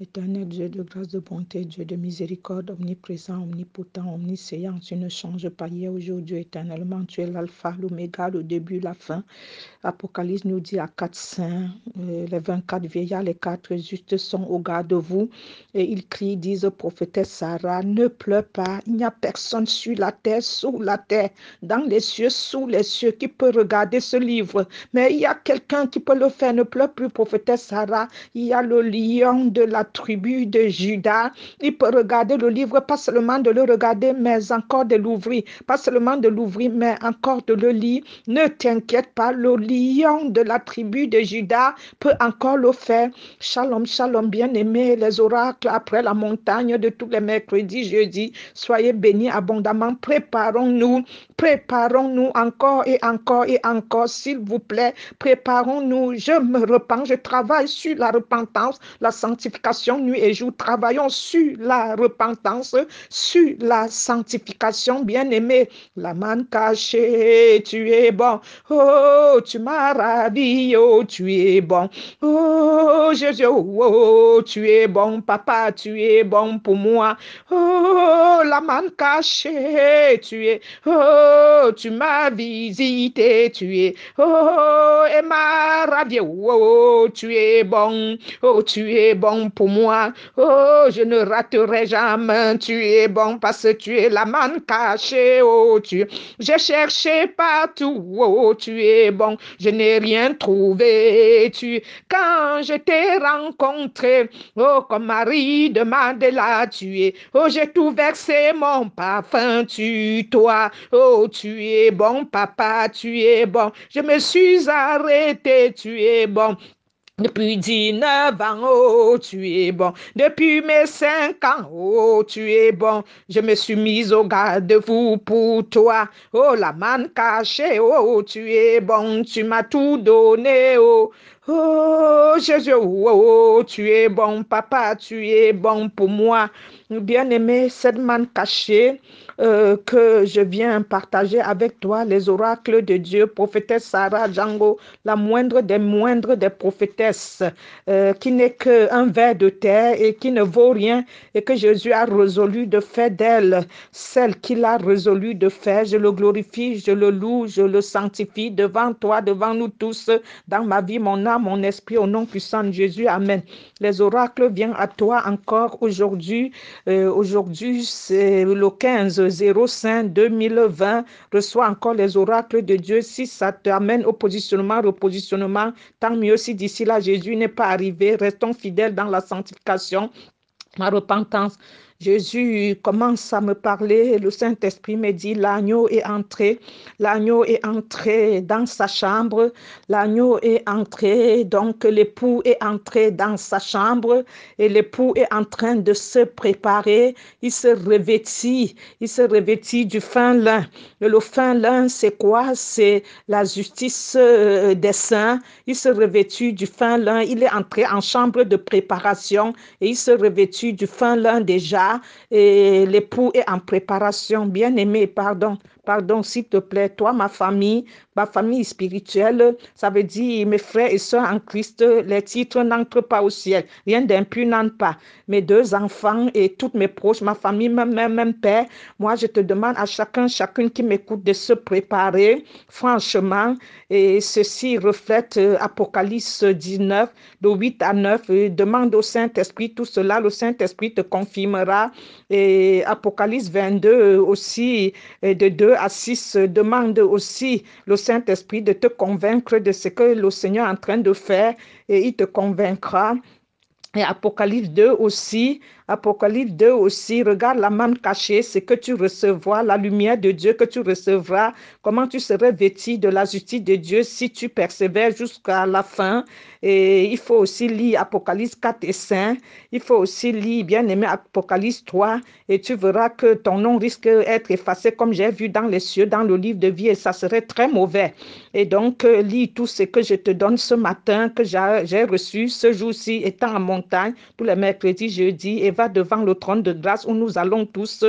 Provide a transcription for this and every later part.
Éternel Dieu de grâce, de bonté, Dieu de miséricorde, omniprésent, omnipotent, omniscient, tu ne changes pas hier, aujourd'hui, éternellement. Tu es l'alpha, l'oméga, le début, la fin. Apocalypse nous dit à quatre saints, euh, les 24 vieillards, les quatre justes sont au garde de vous. Et ils crient, disent, prophétesse Sarah, ne pleure pas. Il n'y a personne sur la terre, sous la terre, dans les cieux, sous les cieux, qui peut regarder ce livre. Mais il y a quelqu'un qui peut le faire. Ne pleure plus, prophétesse Sarah. Il y a le lion de la tribu de Judas. Il peut regarder le livre, pas seulement de le regarder, mais encore de l'ouvrir. Pas seulement de l'ouvrir, mais encore de le lire. Ne t'inquiète pas, le lion de la tribu de Judas peut encore le faire. Shalom, shalom, bien-aimés, les oracles après la montagne de tous les mercredis, jeudi. Soyez bénis abondamment. Préparons-nous, préparons-nous encore et encore et encore, s'il vous plaît. Préparons-nous. Je me repens, je travaille sur la repentance, la sanctification nuit et jour. Travaillons sur la repentance, sur la sanctification, bien-aimé. La manne cachée, tu es bon. Oh, tu m'as ravi, oh, tu es bon. Oh, Jésus, oh, tu es bon, papa, tu es bon pour moi. Oh, la manne cachée, tu es. Oh, tu m'as visité, tu es. Oh, et m'a ravi, oh, tu es bon. Oh, tu es bon pour moi. Oh, je ne raterai jamais. Tu es bon parce que tu es la manne cachée. Oh, tu. J'ai cherché partout. Oh, tu es bon. Je n'ai rien trouvé. Tu. Quand je t'ai rencontré, oh, comme Marie de Mandela, tu es. Oh, j'ai tout versé mon parfum. Tu, toi. Oh, tu es bon, papa. Tu es bon. Je me suis arrêté. Tu es bon. Depuis 19 ans, oh, tu es bon. Depuis mes 5 ans, oh, tu es bon. Je me suis mise au garde-vous pour toi. Oh, la manne cachée, oh, tu es bon. Tu m'as tout donné, oh. Oh Jésus, oh, tu es bon, papa, tu es bon pour moi. Bien-aimé, cette manne cachée euh, que je viens partager avec toi, les oracles de Dieu, prophétesse Sarah Django, la moindre des moindres des prophétesses, euh, qui n'est qu'un verre de terre et qui ne vaut rien, et que Jésus a résolu de faire d'elle celle qu'il a résolu de faire. Je le glorifie, je le loue, je le sanctifie devant toi, devant nous tous, dans ma vie, mon âme mon esprit, au nom puissant de Jésus. Amen. Les oracles viennent à toi encore aujourd'hui. Euh, aujourd'hui, c'est le 15 05 2020. Reçois encore les oracles de Dieu. Si ça t'amène au positionnement, repositionnement, tant mieux. Si d'ici là, Jésus n'est pas arrivé, restons fidèles dans la sanctification, la repentance. Jésus commence à me parler, le Saint-Esprit me dit, l'agneau est entré, l'agneau est entré dans sa chambre, l'agneau est entré, donc l'époux est entré dans sa chambre et l'époux est en train de se préparer, il se revêtit, il se revêtit du fin lin. Le fin lin, c'est quoi? C'est la justice euh, des saints, il se revêtit du fin lin, il est entré en chambre de préparation et il se revêtit du fin lin déjà et l'époux est en préparation. Bien aimé, pardon, pardon, s'il te plaît, toi, ma famille, ma famille spirituelle, ça veut dire mes frères et sœurs en Christ, les titres n'entrent pas au ciel. Rien d'impur n'entre pas. Mes deux enfants et toutes mes proches, ma famille, même, même, père, moi, je te demande à chacun, chacune qui m'écoute de se préparer, franchement, et ceci reflète euh, Apocalypse 19, de 8 à 9. demande au Saint-Esprit tout cela, le Saint-Esprit te confirmera. Et Apocalypse 22 aussi, de 2 à 6, demande aussi le Saint-Esprit de te convaincre de ce que le Seigneur est en train de faire et il te convaincra. Et Apocalypse 2 aussi, Apocalypse 2 aussi, regarde la manne cachée, c'est que tu recevras la lumière de Dieu que tu recevras, comment tu serais vêtu de la justice de Dieu si tu persévères jusqu'à la fin? Et il faut aussi lire Apocalypse 4 et 5. Il faut aussi lire, bien aimé, Apocalypse 3. Et tu verras que ton nom risque d'être effacé comme j'ai vu dans les cieux, dans le livre de vie, et ça serait très mauvais. Et donc, euh, lis tout ce que je te donne ce matin, que j'ai reçu ce jour-ci, étant en montagne, tous les mercredis, jeudi, et devant le trône de grâce où nous allons tous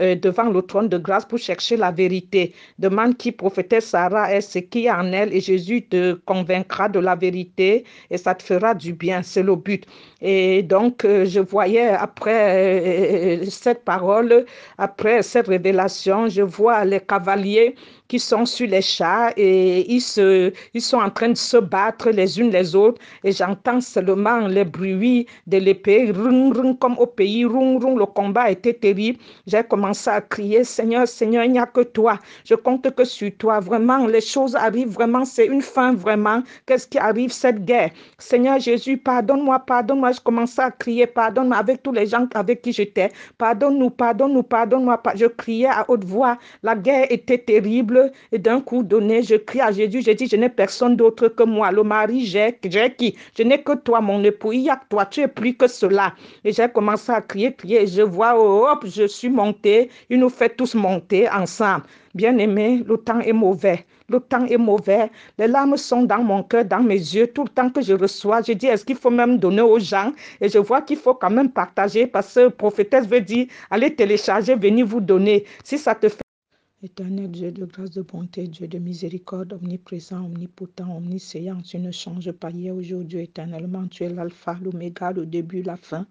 euh, devant le trône de grâce pour chercher la vérité. Demande qui prophétesse Sarah est ce qui est en elle? Et Jésus te convaincra de la vérité et ça te fera du bien. C'est le but. Et donc, euh, je voyais après euh, cette parole, après cette révélation, je vois les cavaliers qui sont sur les chats et ils, se, ils sont en train de se battre les unes les autres et j'entends seulement les bruits de l'épée, comme au pays, rung, le combat était terrible. J'ai commencé à crier, Seigneur, Seigneur, il n'y a que toi. Je compte que sur toi. Vraiment, les choses arrivent vraiment, c'est une fin vraiment. Qu'est-ce qui arrive, cette guerre? Seigneur Jésus, pardonne-moi, pardonne-moi. Je commençais à crier, pardonne-moi avec tous les gens avec qui j'étais. Pardonne-nous, pardonne-nous, pardonne-moi. Je criais à haute voix. La guerre était terrible et d'un coup donné, je crie à Jésus, j'ai dit, je n'ai personne d'autre que moi. Le mari, j'ai qui? Je n'ai que toi, mon époux. Il y a toi, tu es plus que cela. Et j'ai commencé à crier, crier. je vois, oh, hop, je suis montée. Il nous fait tous monter ensemble. Bien-aimé, le temps est mauvais. Le temps est mauvais. Les larmes sont dans mon cœur, dans mes yeux. Tout le temps que je reçois, je dis, est-ce qu'il faut même donner aux gens? Et je vois qu'il faut quand même partager parce que prophétesse veut dire, allez télécharger, venez vous donner. Si ça te fait Éternel Dieu de grâce, de bonté, Dieu de miséricorde, omniprésent, omnipotent, omniscient, tu ne changes pas hier, aujourd'hui, éternellement. Tu es l'alpha, l'oméga, le début, la fin.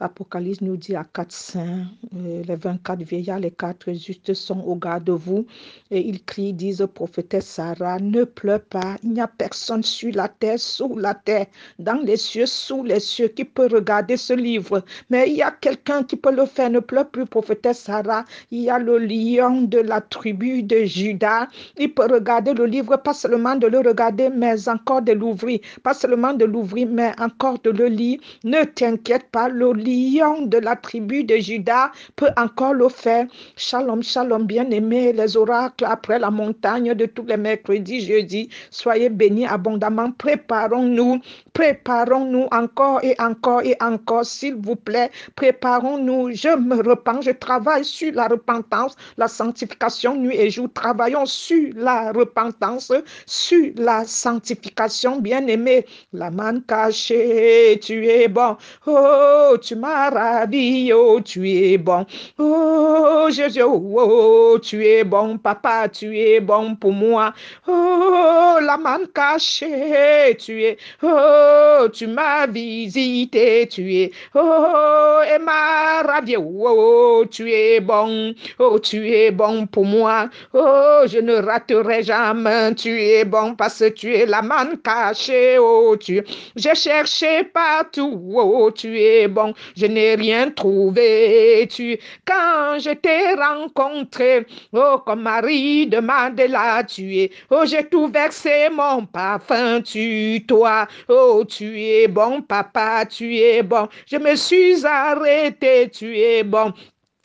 Apocalypse nous dit à quatre saints, euh, les 24 vieillards, les quatre justes sont au garde de vous. Et ils crient, disent prophétesse Sarah, ne pleure pas. Il n'y a personne sur la terre, sous la terre, dans les cieux, sous les cieux, qui peut regarder ce livre. Mais il y a quelqu'un qui peut le faire. Ne pleure plus, prophétesse Sarah. Il y a le lion de la tribu de Judas. Il peut regarder le livre, pas seulement de le regarder, mais encore de l'ouvrir. Pas seulement de l'ouvrir, mais encore de le lire. Ne t'inquiète pas, le lion de la tribu de Judas peut encore le faire. Shalom, shalom, bien-aimés, les oracles après la montagne de tous les mercredis, jeudi. Soyez bénis abondamment. Préparons-nous, préparons-nous encore et encore et encore, s'il vous plaît. Préparons-nous. Je me repens, je travaille sur la repentance, la sanctification nuit et jour. Travaillons sur la repentance, sur la sanctification, bien-aimé. La manne cachée, tu es bon. Oh, tu m'as ravi, oh, tu es bon. Oh, Jésus, oh, tu es bon, papa, tu es bon pour moi. Oh, la manne cachée, tu es. Oh, tu m'as visité, tu es. Oh, et ma ravi, oh, tu es bon. Oh, tu es bon pour moi. Oh, je ne raterai jamais. Tu es bon parce que tu es la manne cachée. Oh, tu. J'ai cherché partout. Oh, tu es bon. Je n'ai rien trouvé. Tu. Quand je t'ai rencontré, oh, comme Marie de Mandela, tu es. Oh, j'ai tout versé mon parfum. Tu, toi. Oh, tu es bon, papa. Tu es bon. Je me suis arrêté. Tu es bon.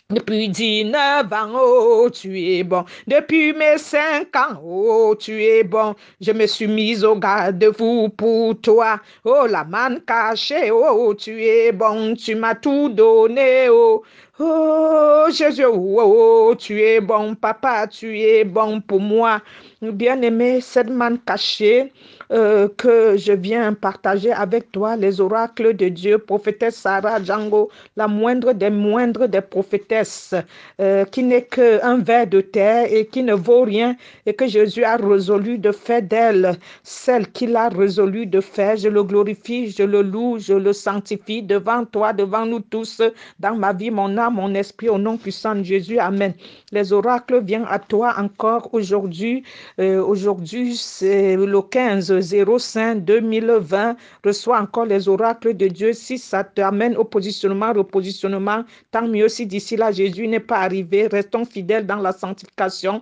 Depuis 19 ans, oh, tu es bon. Depuis mes 5 ans, oh, tu es bon. Je me suis mise au garde-vous pour toi. Oh, la manne cachée, oh, tu es bon. Tu m'as tout donné, oh. Oh, Jésus, oh, tu es bon, papa, tu es bon pour moi. Bien-aimé, cette manne cachée, euh, que je viens partager avec toi les oracles de Dieu, prophétesse Sarah Django, la moindre des moindres des prophétesses, euh, qui n'est qu'un verre de terre et qui ne vaut rien, et que Jésus a résolu de faire d'elle celle qu'il a résolu de faire. Je le glorifie, je le loue, je le sanctifie devant toi, devant nous tous, dans ma vie, mon âme, mon esprit, au nom puissant de Jésus. Amen. Les oracles viennent à toi encore aujourd'hui. Euh, aujourd'hui, c'est le 15 05 2020, reçois encore les oracles de Dieu. Si ça t'amène au positionnement, repositionnement, tant mieux si d'ici là Jésus n'est pas arrivé. Restons fidèles dans la sanctification,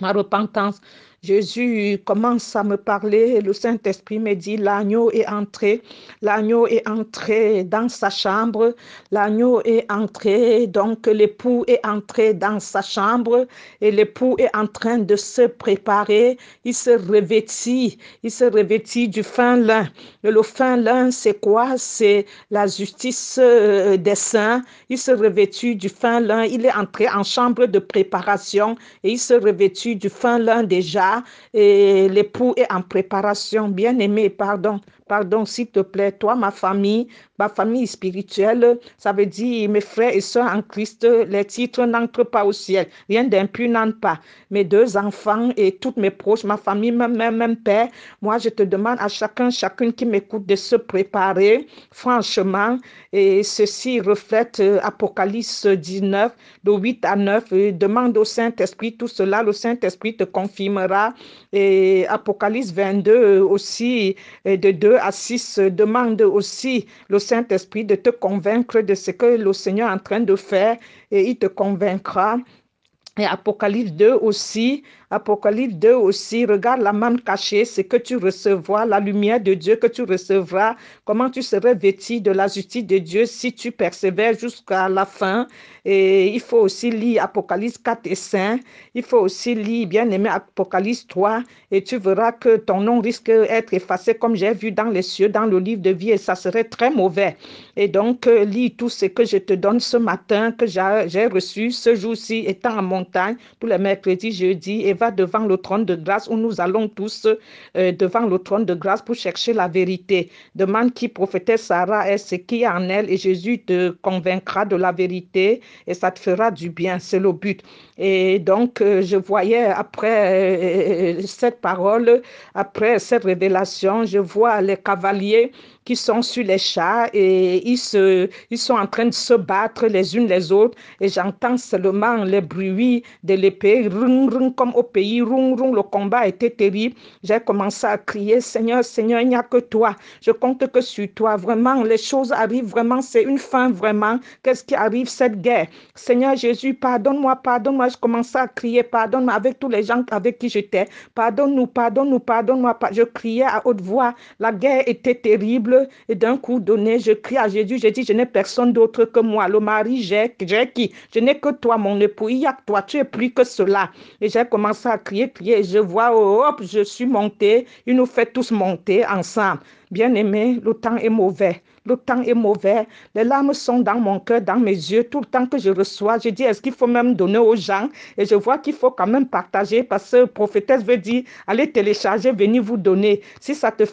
la repentance. Jésus commence à me parler, le Saint-Esprit me dit, l'agneau est entré, l'agneau est entré dans sa chambre, l'agneau est entré, donc l'époux est entré dans sa chambre et l'époux est en train de se préparer, il se revêtit, il se revêtit du fin lin. Le fin lin, c'est quoi? C'est la justice euh, des saints, il se revêtit du fin lin, il est entré en chambre de préparation et il se revêtit du fin lin déjà et l'époux est en préparation. Bien-aimé, pardon, pardon, s'il te plaît, toi, ma famille, ma famille spirituelle, ça veut dire mes frères et sœurs en Christ, les titres n'entrent pas au ciel. Rien d'impur n'entre pas. Mes deux enfants et toutes mes proches, ma famille, même, même, père, moi je te demande à chacun, chacune qui m'écoute de se préparer franchement. Et ceci reflète euh, Apocalypse 19, de 8 à 9. demande au Saint-Esprit tout cela, le Saint-Esprit te confirmera. Et Apocalypse 22 euh, aussi, de 2 à 6, demande aussi le Saint-Esprit de te convaincre de ce que le Seigneur est en train de faire et il te convaincra. Et Apocalypse 2 aussi, Apocalypse 2 aussi, regarde la main cachée, c'est que tu recevras la lumière de Dieu que tu recevras, comment tu serais vêtu de la justice de Dieu si tu persévères jusqu'à la fin. Et il faut aussi lire Apocalypse 4 et 5. Il faut aussi lire, bien aimé, Apocalypse 3. Et tu verras que ton nom risque d'être effacé comme j'ai vu dans les cieux, dans le livre de vie, et ça serait très mauvais. Et donc, euh, lis tout ce que je te donne ce matin, que j'ai reçu ce jour-ci, étant en montagne, tous les mercredis, jeudi, et va devant le trône de grâce où nous allons tous euh, devant le trône de grâce pour chercher la vérité. Demande qui prophétesse Sarah est ce qui est en elle et Jésus te convaincra de la vérité et ça te fera du bien. C'est le but. Et donc, euh, je voyais après euh, cette parole, après cette révélation, je vois les cavaliers qui sont sur les chats et ils, se, ils sont en train de se battre les unes les autres et j'entends seulement les bruits de l'épée, comme au pays, le combat était terrible. J'ai commencé à crier, Seigneur, Seigneur, il n'y a que toi. Je compte que sur toi, vraiment, les choses arrivent vraiment, c'est une fin vraiment. Qu'est-ce qui arrive, cette guerre? Seigneur Jésus, pardonne-moi, pardonne-moi. Je commençais à crier, pardonne-moi avec tous les gens avec qui j'étais. Pardonne-nous, pardonne-nous, pardonne-moi. Je criais à haute voix. La guerre était terrible et d'un coup donné, je crie à Jésus, je dis, je n'ai personne d'autre que moi. Le mari, j'ai qui? Je n'ai que toi, mon époux. Il y a que toi, tu es plus que cela. Et j'ai commencé à crier, crier. je vois, oh, hop, je suis montée. Il nous fait tous monter ensemble. Bien aimé, le temps est mauvais. Le temps est mauvais. Les larmes sont dans mon cœur, dans mes yeux. Tout le temps que je reçois, je dis, est-ce qu'il faut même donner aux gens? Et je vois qu'il faut quand même partager parce que prophétesse veut dire, allez télécharger, venez vous donner. Si ça te fait